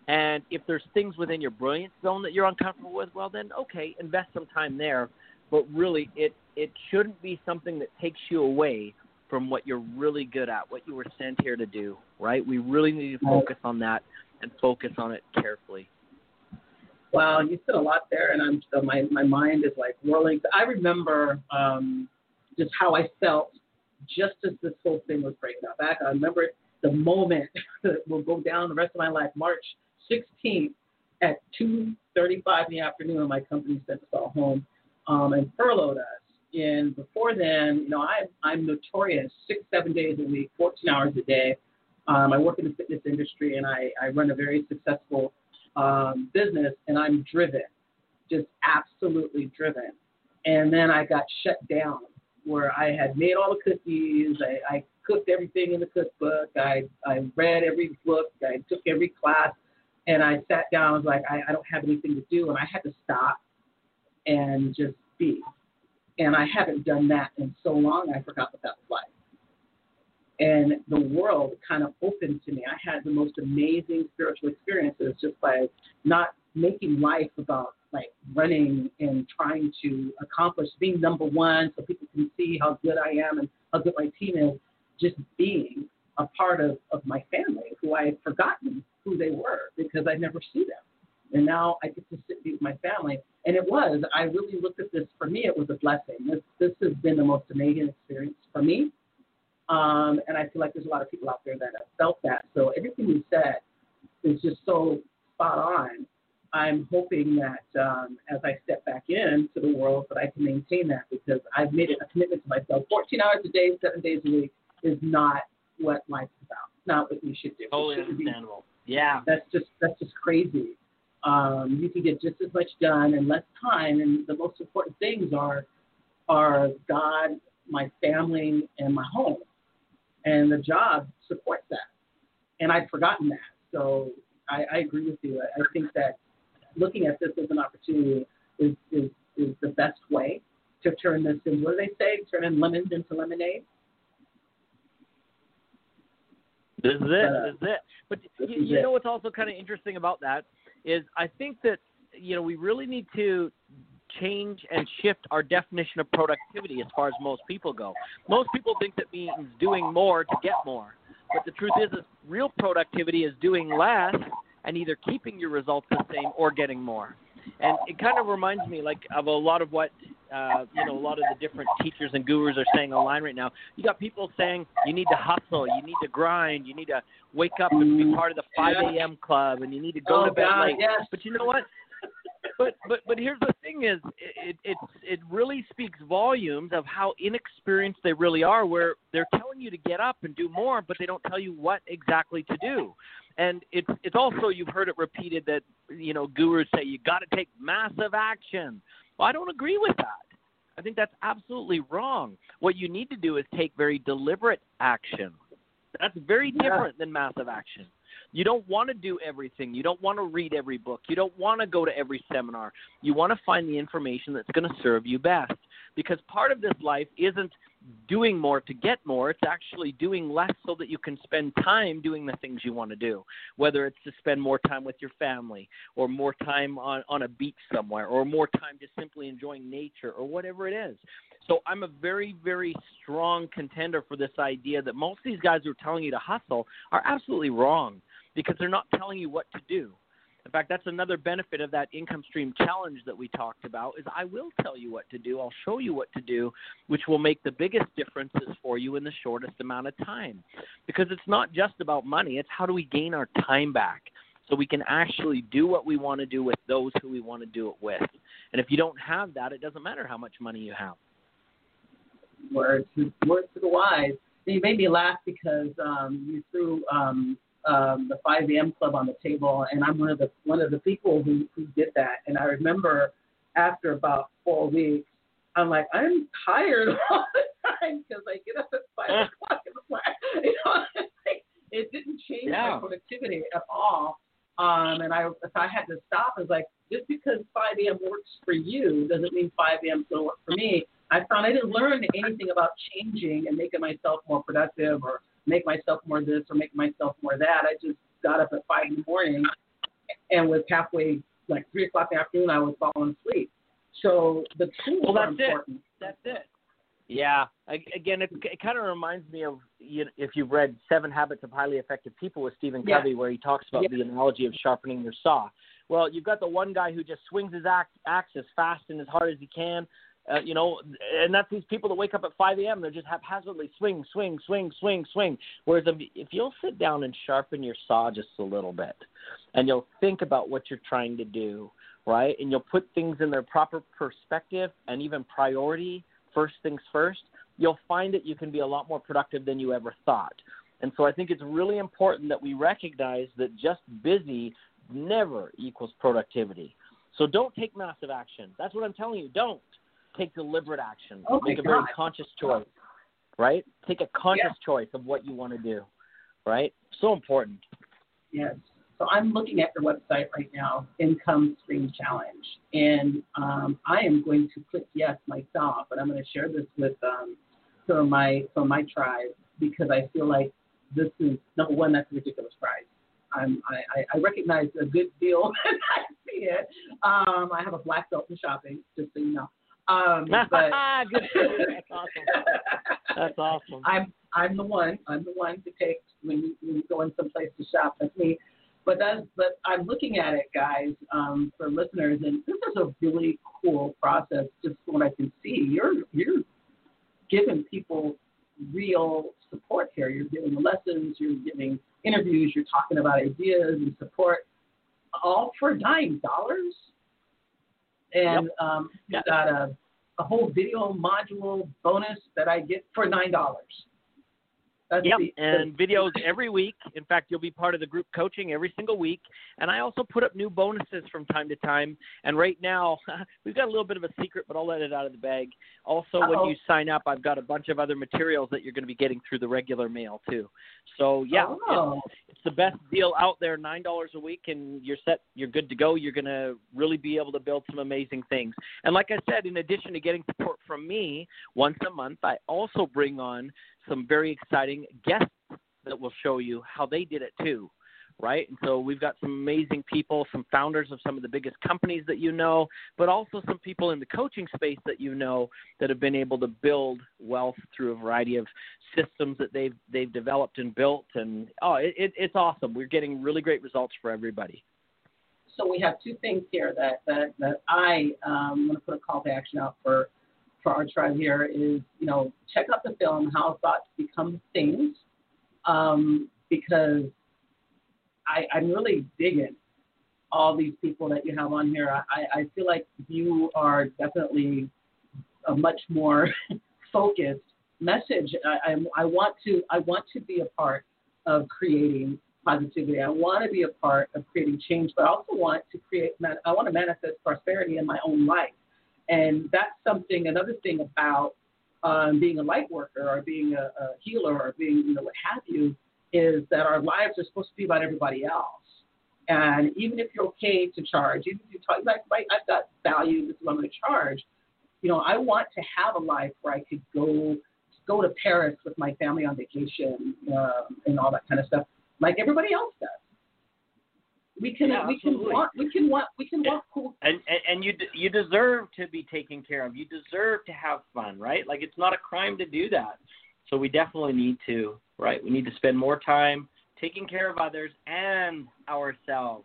And if there's things within your brilliant zone that you're uncomfortable with, well, then okay, invest some time there. But really, it it shouldn't be something that takes you away from what you're really good at, what you were sent here to do, right? We really need to focus on that and focus on it carefully. Wow, you said a lot there, and I'm so my my mind is like whirling. I remember um, just how I felt just as this whole thing was breaking out back. I remember the moment that will go down the rest of my life, March 16th at 2:35 in the afternoon. My company sent us all home um, and furloughed us. And before then, you know, I, I'm notorious six, seven days a week, 14 hours a day. Um, I work in the fitness industry and I, I run a very successful um, business and I'm driven, just absolutely driven. And then I got shut down where I had made all the cookies, I, I cooked everything in the cookbook, I, I read every book, I took every class, and I sat down. I was like, I, I don't have anything to do, and I had to stop and just be. And I haven't done that in so long, I forgot what that was like and the world kind of opened to me. I had the most amazing spiritual experiences just by not making life about like running and trying to accomplish being number one so people can see how good I am and how good my team is, just being a part of, of my family who I had forgotten who they were because I'd never see them. And now I get to sit with my family. And it was, I really looked at this, for me, it was a blessing. This, this has been the most amazing experience for me um, and I feel like there's a lot of people out there that have felt that. So everything you said is just so spot on. I'm hoping that um, as I step back into the world, that I can maintain that because I've made it a commitment to myself. 14 hours a day, seven days a week is not what life's about. Not what we should do. Totally understandable. Be, yeah. That's just that's just crazy. Um, you can get just as much done in less time, and the most important things are are God, my family, and my home and the job supports that. And I'd forgotten that. So I, I agree with you. I, I think that looking at this as an opportunity is, is, is the best way to turn this in. What do they say? Turn in lemons into lemonade. This is it. Uh, this is it. But you, you know what's also kind of interesting about that is I think that you know we really need to change and shift our definition of productivity as far as most people go. Most people think that means doing more to get more. But the truth is, is real productivity is doing less and either keeping your results the same or getting more. And it kind of reminds me like of a lot of what uh, you know a lot of the different teachers and gurus are saying online right now. You got people saying you need to hustle, you need to grind, you need to wake up and be part of the 5 a.m. club, and you need to go oh, to bed God, late. Yes. But you know what? but but but here's the thing: is it it it really speaks volumes of how inexperienced they really are. Where they're telling you to get up and do more, but they don't tell you what exactly to do. And it's it's also you've heard it repeated that you know gurus say you got to take massive action. Well, I don't agree with that. I think that's absolutely wrong. What you need to do is take very deliberate action. That's very different yeah. than massive action. You don't want to do everything. You don't want to read every book. You don't want to go to every seminar. You want to find the information that's going to serve you best. Because part of this life isn't doing more to get more, it's actually doing less so that you can spend time doing the things you want to do. Whether it's to spend more time with your family, or more time on, on a beach somewhere, or more time just simply enjoying nature, or whatever it is. So I'm a very, very strong contender for this idea that most of these guys who are telling you to hustle are absolutely wrong because they're not telling you what to do. In fact, that's another benefit of that income stream challenge that we talked about is I will tell you what to do. I'll show you what to do, which will make the biggest differences for you in the shortest amount of time. Because it's not just about money, it's how do we gain our time back so we can actually do what we want to do with those who we want to do it with. And if you don't have that, it doesn't matter how much money you have. Words, words to the wise. You made me laugh because um, you threw um, um, the 5 a.m. club on the table, and I'm one of the one of the people who who did that. And I remember after about four weeks, I'm like, I'm tired all the time because I get up at five o'clock in the morning. You know, like, it didn't change yeah. my productivity at all. Um, and I, if I had to stop, I was like, just because 5 a.m. works for you doesn't mean 5 a.m. is going to work for me. I found I didn't learn anything about changing and making myself more productive or make myself more this or make myself more that. I just got up at five in the morning and was halfway, like three o'clock in the afternoon, I was falling asleep. So the tools well, that's are important. It. That's it. Yeah. Again, it, it kind of reminds me of you know, if you've read Seven Habits of Highly Effective People with Stephen Yeah. Covey, where he talks about Yeah. the analogy of sharpening your saw. Well, you've got the one guy who just swings his axe, axe as fast and as hard as he can, uh, you know, and that's these people that wake up at 5 a.m. They're just haphazardly swing, swing, swing, swing, swing. Whereas if, if you'll sit down and sharpen your saw just a little bit, and you'll think about what you're trying to do, right, and you'll put things in their proper perspective and even priority, first things first, you'll find that you can be a lot more productive than you ever thought. And so I think it's really important that we recognize that just busy never equals productivity. So don't take massive action. That's what I'm telling you. Don't take deliberate action. Oh Make a very God. conscious choice, right? Take a conscious choice of what you want to do, right? So important. Yes. So I'm looking at your website right now, Income Stream Challenge, and um, I am going to click yes myself, but I'm going to share this with um, some of my some of my tribe because I feel like this is number one, that's a ridiculous price. I'm, I, I- I recognize a good deal when I see it. Um, I have a black belt in shopping, just so you know. Um, but. That's awesome. That's awesome. I'm I'm the one. I'm the one to take when you, when you go in some place to shop. That's me. But that's but I'm looking at it, guys, um, for listeners, and this is a really cool process. Just from what I can see, you're you're giving people real support here. You're giving lessons. You're giving interviews. You're talking about ideas and support, all for nine dollars. And um, you've got a a whole video module bonus that I get for nine dollars. That's Yep, the, and videos every week. In fact, you'll be part of the group coaching every single week. And I also put up new bonuses from time to time. And right now, we've got a little bit of a secret, but I'll let it out of the bag. Also, when Uh-oh. you sign up, I've got a bunch of other materials that you're going to be getting through the regular mail too. So yeah, it's, oh, it's the best deal out there. Nine dollars a week, and you're set. You're good to go. You're going to really be able to build some amazing things. And like I said, in addition to getting support from me once a month, I also bring on some very exciting guests that will show you how they did it too. Right, and so we've got some amazing people, some founders of some of the biggest companies that you know, but also some people in the coaching space that you know that have been able to build wealth through a variety of systems that they've they've developed and built, and oh, it, it, it's awesome. We're getting really great results for everybody. so we have two things here that that that I um, I'm to put a call to action out for for our tribe here is you know check out the film How Thoughts Become Things um, because I, I'm really digging all these people that you have on here. I, I feel like you are definitely a much more focused message. I, I, I want to I want to be a part of creating positivity. I want to be a part of creating change, but I also want to create. I want to manifest prosperity in my own life, and that's something. Another thing about um, being a light worker or being a, a healer or being you know what have you is that our lives are supposed to be about everybody else. And even if you're okay to charge, even if you talk like, right, I've got value, this is what I'm going to charge. You know, I want to have a life where I could go go to Paris with my family on vacation um, and all that kind of stuff, like everybody else does. We can Yeah, we can absolutely. want we can want we can want cool. And and, and you d- you deserve to be taken care of. You deserve to have fun, right? Like it's not a crime to do that. So we definitely need to, right? We need to spend more time taking care of others and ourselves.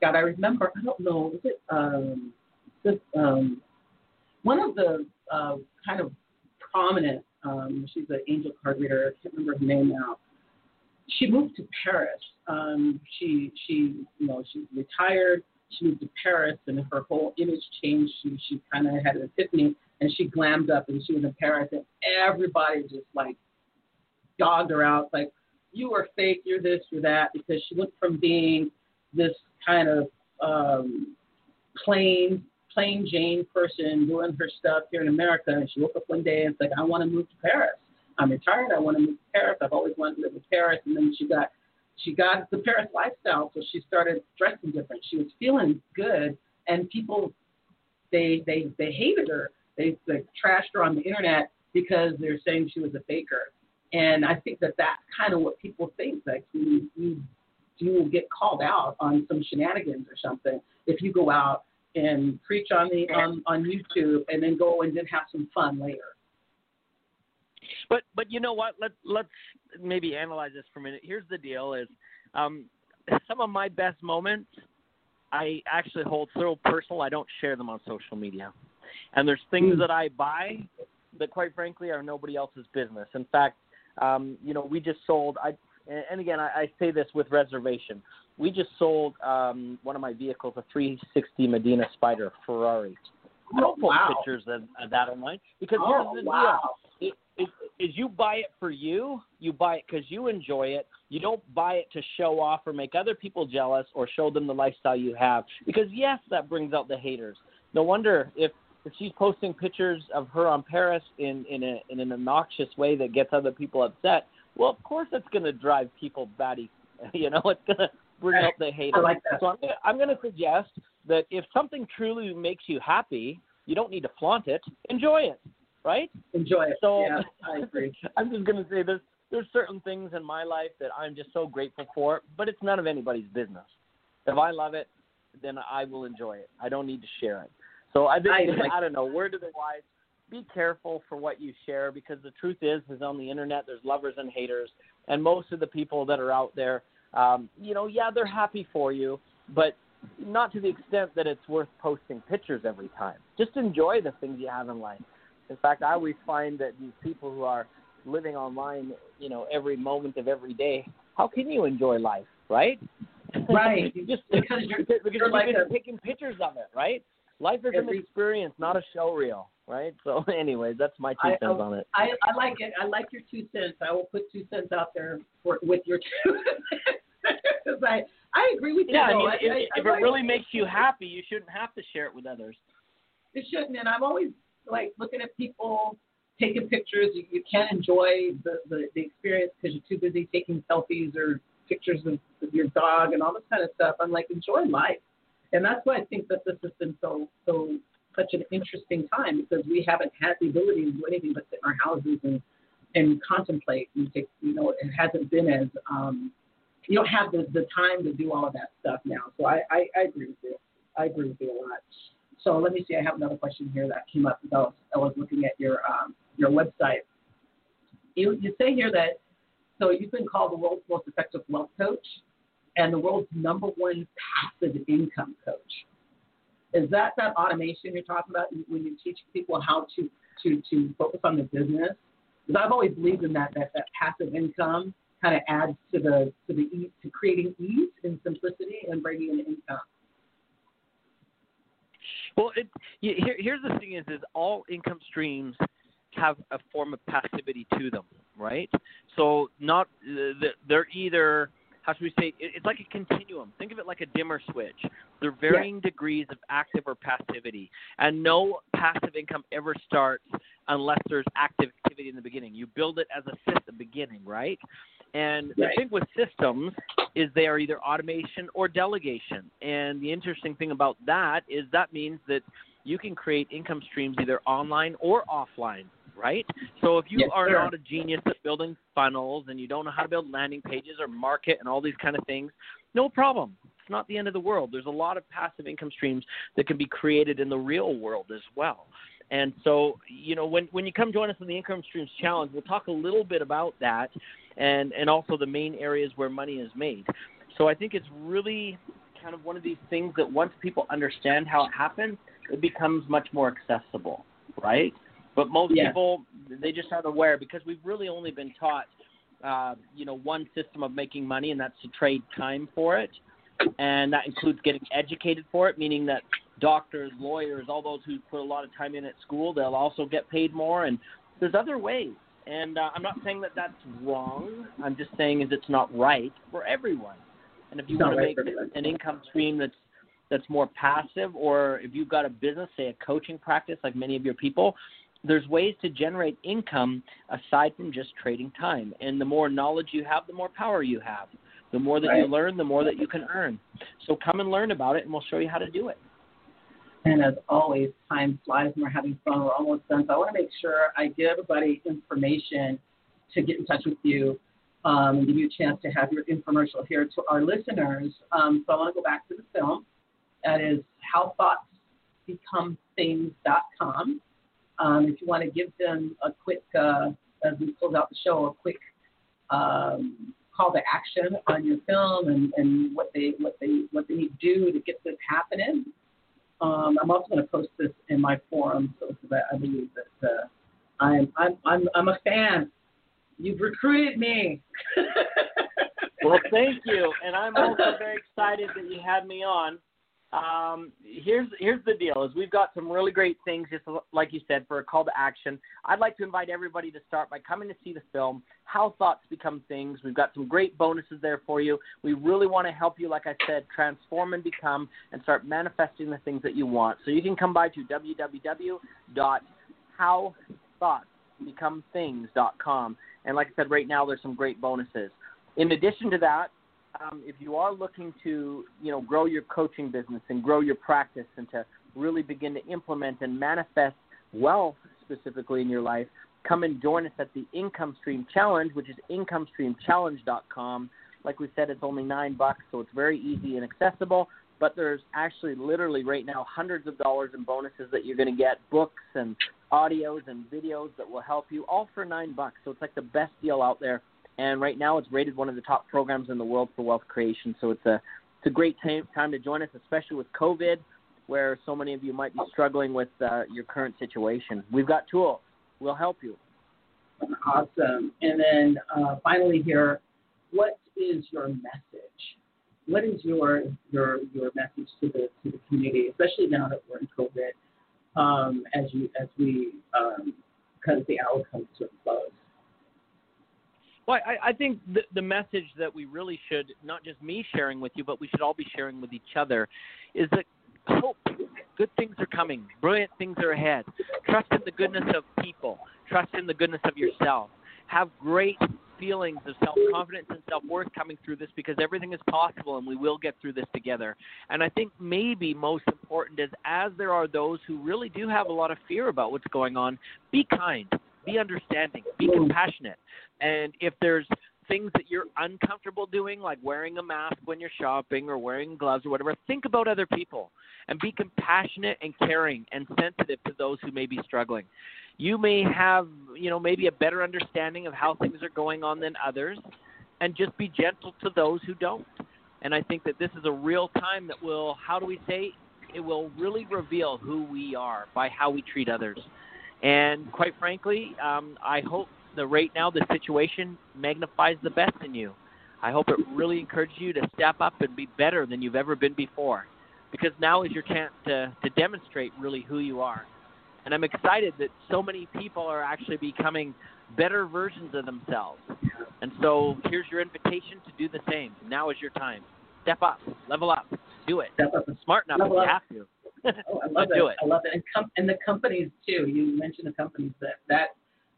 God, I remember. I don't know. Was it um, this um, one of the uh, kind of prominent? Um, she's an angel card reader. I can't remember her name now. She moved to Paris. Um, she she you know she retired. She moved to Paris, and her whole image changed. She she kind of had an epiphany, and she glammed up, and she was in Paris, and everybody just like dogged her out, like you are fake, you're this, you're that, because she went from being this kind of um, plain plain Jane person doing her stuff here in America, and she woke up one day and it's like, I want to move to Paris. I'm retired. I want to move to Paris. I've always wanted to live in Paris. And then she got she got the Paris lifestyle, so she started dressing different. She was feeling good, and people they they they hated her. They, they trashed her on the internet because they're saying she was a faker. And I think that that's kind of what people think. Like you, you you will get called out on some shenanigans or something if you go out and preach on the on on YouTube, and then go and then have some fun later. But but you know what? Let let's maybe analyze this for a minute. Here's the deal: is um, some of my best moments I actually hold so personal. I don't share them on social media, and there's things mm. that I buy that, quite frankly, are nobody else's business. In fact, um, you know, we just sold. I and again, I, I say this with reservation. We just sold um, one of my vehicles, a 360 Modena Spider Ferrari. I don't post wow. pictures of, of that online because oh, here's the wow. deal: it, is you buy it for you, you buy it because you enjoy it. You don't buy it to show off or make other people jealous or show them the lifestyle you have. Because yes, that brings out the haters. No wonder if if she's posting pictures of her on Paris in in, a, in an obnoxious way that gets other people upset, well, of course it's going to drive people batty. You know, it's going to bring out the haters. I like that. So I'm gonna, I'm going to suggest that if something truly makes you happy, you don't need to flaunt it. Enjoy it, right? Enjoy it. So yeah, I agree. I'm just going to say this. There's certain things in my life that I'm just so grateful for, but it's none of anybody's business. If I love it, then I will enjoy it. I don't need to share it. So I think I, like, I don't know. Word to the wise: be careful for what you share because the truth is, is on the internet there's lovers and haters, and most of the people that are out there, um, you know, yeah, they're happy for you, but not to the extent that it's worth posting pictures every time. Just enjoy the things you have in life. In fact, I always find that these people who are living online, you know, every moment of every day, how can you enjoy life, right? Right. just because you're, because you're you're like just a, taking pictures of it, right? Life is Every, an experience, not a show reel, right? So, anyways, that's my two I, cents on it. I, I like it. I like your two cents. I will put two cents out there for, with your two cents. I, I agree with you. Yeah, though. I mean, I, if, I, if it really makes you happy, you shouldn't have to share it with others. It shouldn't. And I'm always like looking at people taking pictures. You, you can't enjoy the, the, the experience because you're too busy taking selfies or pictures of, of your dog and all this kind of stuff. I'm like, enjoy life and that's why I think that this has been so so such an interesting time because we haven't had the ability to do anything but sit in our houses and and contemplate and take you know it hasn't been as um you don't have the the time to do all of that stuff now so I I, I agree with you I agree with you a lot so let me see I have another question here that came up as I was, looking at your um your website you you say here that so you've been called the world's most effective wealth coach and the world's number one passive income coach. Is that that automation you're talking about when you teach people how to to to focus on the business? Because I've always believed in that that that passive income kind of adds to the to the to creating ease and simplicity and bringing in income. Well, it, here, here's the thing: is is all income streams have a form of passivity to them, right? So not uh, they're either how should we say it's like a continuum. Think of it like a dimmer switch. There are varying yeah. degrees of active or passivity and no passive income ever starts unless there's active activity in the beginning. You build it as a system beginning right? And the thing with systems is they are either automation or delegation. And the interesting thing about that is that means that you can create income streams either online or offline right? So if you yes, are sir. not a genius at building funnels and you don't know how to build landing pages or market and all these kind of things, no problem. It's not the end of the world. There's a lot of passive income streams that can be created in the real world as well. And so, you know, when when you come join us in the Income Streams Challenge, we'll talk a little bit about that and and also the main areas where money is made. So I think it's really kind of one of these things that once people understand how it happens, it becomes much more accessible, right? But most yeah. people they just aren't aware because we've really only been taught, uh, you know, one system of making money, and that's to trade time for it, and that includes getting educated for it, meaning that doctors, lawyers, all those who put a lot of time in at school, they'll also get paid more. And there's other ways. And uh, I'm not saying that that's wrong. I'm just saying is it's not right for everyone. And if you want to make an income stream that's that's more passive, or if you've got a business, say a coaching practice, like many of your people, there's ways to generate income aside from just trading time. And the more knowledge you have, the more power you have. The more that right. you learn, the more that you can earn. So come and learn about it, and we'll show you how to do it. And as always, time flies and we're having fun. We're almost done. So I want to make sure I give everybody information to get in touch with you um, and give you a chance to have your infomercial here to our listeners. Um, so I want to go back to the film. That is How Thoughts howthoughtsbecomethings.com. Um, if you want to give them a quick, uh, as we close out the show, a quick um, call to action on your film and, and what they what they what they need to do to get this happening. Um, I'm also going to post this in my forum, so that I believe that uh, I'm I'm I'm I'm a fan. You've recruited me. well, thank you, and I'm also very excited that you had me on um, here's here's the deal: is we've got some really great things, just like you said, for a call to action. I'd like to invite everybody to start by coming to see the film "How Thoughts Become Things." We've got some great bonuses there for you. We really want to help you, like I said, transform and become, and start manifesting the things that you want. So you can come by to www.howthoughtsbecomethings.com, and like I said, right now there's some great bonuses. In addition to that, um, if you are looking to, you know, grow your coaching business and grow your practice and to really begin to implement and manifest wealth specifically in your life, come and join us at the Income Stream Challenge, which is incomestreamchallenge.com. Like we said, it's only nine bucks, so it's very easy and accessible. But there's actually literally right now hundreds of dollars in bonuses that you're going to get, books and audios and videos that will help you, all for nine bucks. So it's like the best deal out there and right now it's rated one of the top programs in the world for wealth creation. So it's a it's a great time time to join us, especially with COVID, where so many of you might be struggling with uh, your current situation. We've got tools. We'll help you. Awesome. And then uh, finally, here, what is your message? What is your your your message to the to the community, especially now that we're in COVID, um, as you as we um, because the hour comes to close? Well, I, I think the, the message that we really should, not just me sharing with you, but we should all be sharing with each other, is that hope, good things are coming, brilliant things are ahead. Trust in the goodness of people, trust in the goodness of yourself. Have great feelings of self confidence and self worth coming through this because everything is possible and we will get through this together. And I think maybe most important is as there are those who really do have a lot of fear about what's going on, be kind, be understanding, be compassionate. And if there's things that you're uncomfortable doing, like wearing a mask when you're shopping or wearing gloves or whatever, think about other people and be compassionate and caring and sensitive to those who may be struggling. You may have, you know, maybe a better understanding of how things are going on than others, and just be gentle to those who don't. And I think that this is a real time that will, how do we say, it will really reveal who we are by how we treat others. And quite frankly, um, I hope that right now the situation magnifies the best in you. I hope it really encourages you to step up and be better than you've ever been before, because now is your chance to to demonstrate really who you are. And I'm excited that so many people are actually becoming better versions of themselves. And so here's your invitation to do the same. Now is your time. Step up, level up, do it. Step up. Smart enough if you have to. Oh, I love it. it. I love it. And, com- and the companies too. You mentioned the companies that that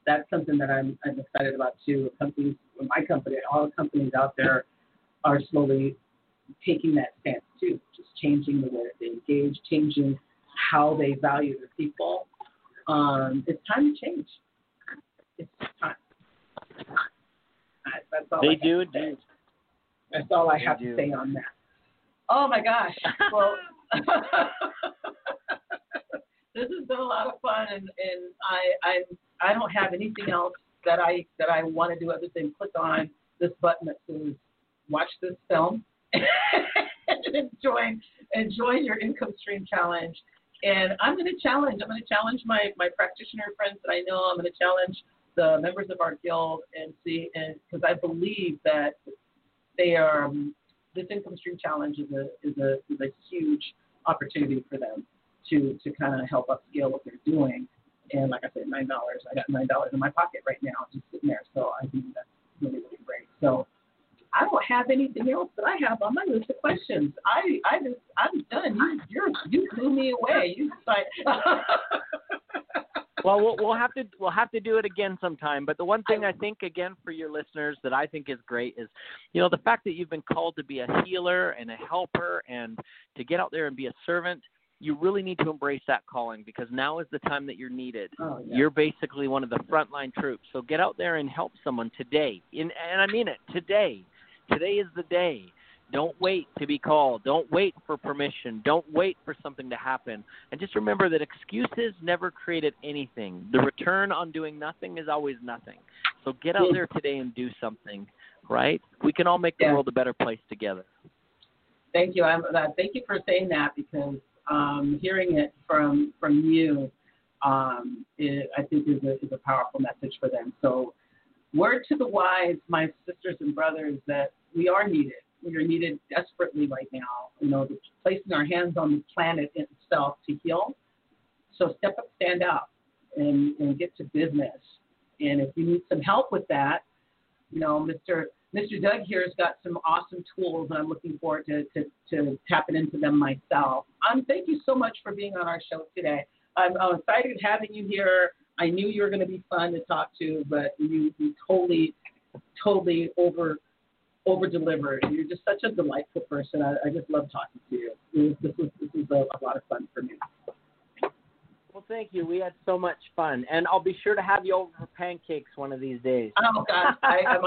that's something that I'm I'm excited about too. Companies, my company, all the companies out there are slowly taking that stance too, just changing the way that they engage, changing how they value their people. Um, it's time to change. It's time. That's all they I do indeed. That's all I they have do. to say on that. Oh my gosh. Well. this has been a lot of fun, and, and I I I don't have anything else that I that I want to do other than click on this button that says watch this film and join and join your income stream challenge. And I'm going to challenge. I'm going to challenge my my practitioner friends that I know. I'm going to challenge the members of our guild and see and because I believe that they are this income stream challenge is a is a is a huge opportunity for them to to kind of help upscale what they're doing. And like I said, nine dollars. I got nine dollars in my pocket right now, just sitting there. So I think that's really really great. So I don't have anything else that I have on my list of questions. I I just I'm done. You you're, you blew me away. You like. well, well, we'll have to we'll have to do it again sometime. But the one thing I think again for your listeners that I think is great is, you know, the fact that you've been called to be a healer and a helper and to get out there and be a servant. You really need to embrace that calling because now is the time that you're needed. Oh, yeah. You're basically one of the frontline troops. So get out there and help someone today. In, and I mean it, today. Today is the day Don't wait to be called. Don't wait for permission. Don't wait for something to happen. And just remember that excuses never created anything. The return on doing nothing is always nothing. So get out there today and do something, right? We can all make the Yeah. world a better place together. Thank you. I'm, uh, thank you for saying that because um, hearing it from from you, um, it, I think is a is a powerful message for them. So, word to the wise, my sisters and brothers, that we are needed. We are needed desperately right now. You know, placing our hands on the planet itself to heal. So step up, stand up, and and get to business. And if you need some help with that, you know, Mr. Mr. Doug here has got some awesome tools, and I'm looking forward to, to, to tapping into them myself. Um, thank you so much for being on our show today. I'm, I'm excited having you here. I knew you were going to be fun to talk to, but you, you totally, totally over over deliver. And you're just such a delightful person. I, I just love talking to you. Was, this was this was a, a lot of fun for me. Well, thank you. We had so much fun, and I'll be sure to have you over for pancakes one of these days. Oh gosh, I, I, I,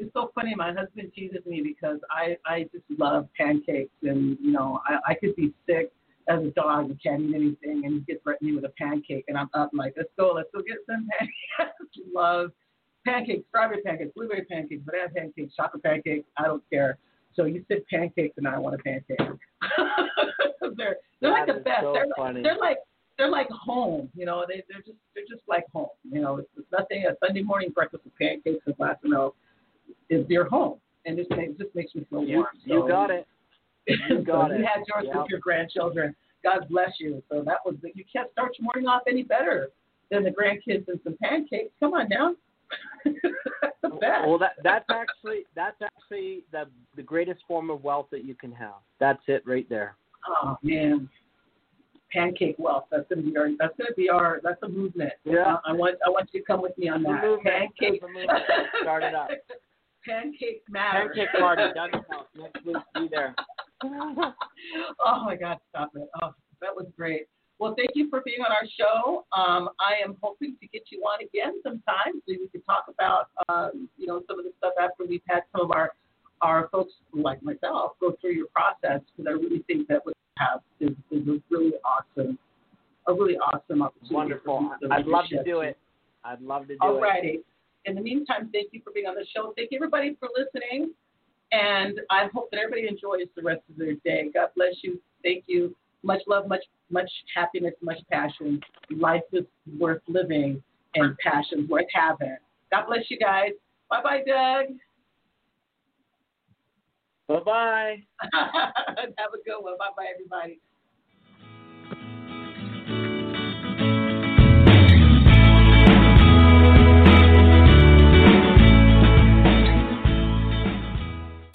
it's so funny. My husband teases me because I I just love pancakes, and you know I, I could be sick as a dog and can't eat anything, and he gets right me with a pancake, and I'm up like, let's go, let's go get some pancakes. love pancakes, strawberry pancakes, blueberry pancakes, banana pancakes, chocolate pancakes. I don't care. So you said pancakes, and I want a pancake. they're they're like the best. so they're funny. like they're like they're like home. You know, they they're just they're just like home. You know, it's, it's nothing. A Sunday morning breakfast with pancakes and glass of milk is your home, and it makes just makes me feel You, warm. you So- got it. You got so it. You had yours Yep. with your grandchildren. God bless you. So that was you can't start your morning off any better than the grandkids and some pancakes. Come on now. That's the best. Well, that that's actually that's actually the the greatest form of wealth that you can have. That's it right there. Oh man, pancake wealth. That's gonna be our. That's gonna be our. That's a movement. Yeah. I want. I want you to come with me on that. movement. Pancake. Movement. Start it up. Pancake matter. Pancake party, Doug's house next week. Be there. oh my God, stop it. Oh, that was great. Well, thank you for being on our show. Um, I am hoping to get you on again sometime so we can talk about, um, you know, some of the stuff after we've had some of our our folks like myself go through your process because I really think that what you have is, is a really awesome, a really awesome opportunity. Wonderful. I'd love to do it. I'd love to do All it. righty. In the meantime, thank you for being on the show. Thank you, everybody, for listening. And I hope that everybody enjoys the rest of their day. God bless you. Thank you. Much love, much much happiness, much passion. Life is worth living, and passion's worth having. God bless you guys. Bye bye, Doug. Bye bye. Have a good one. Bye bye, everybody.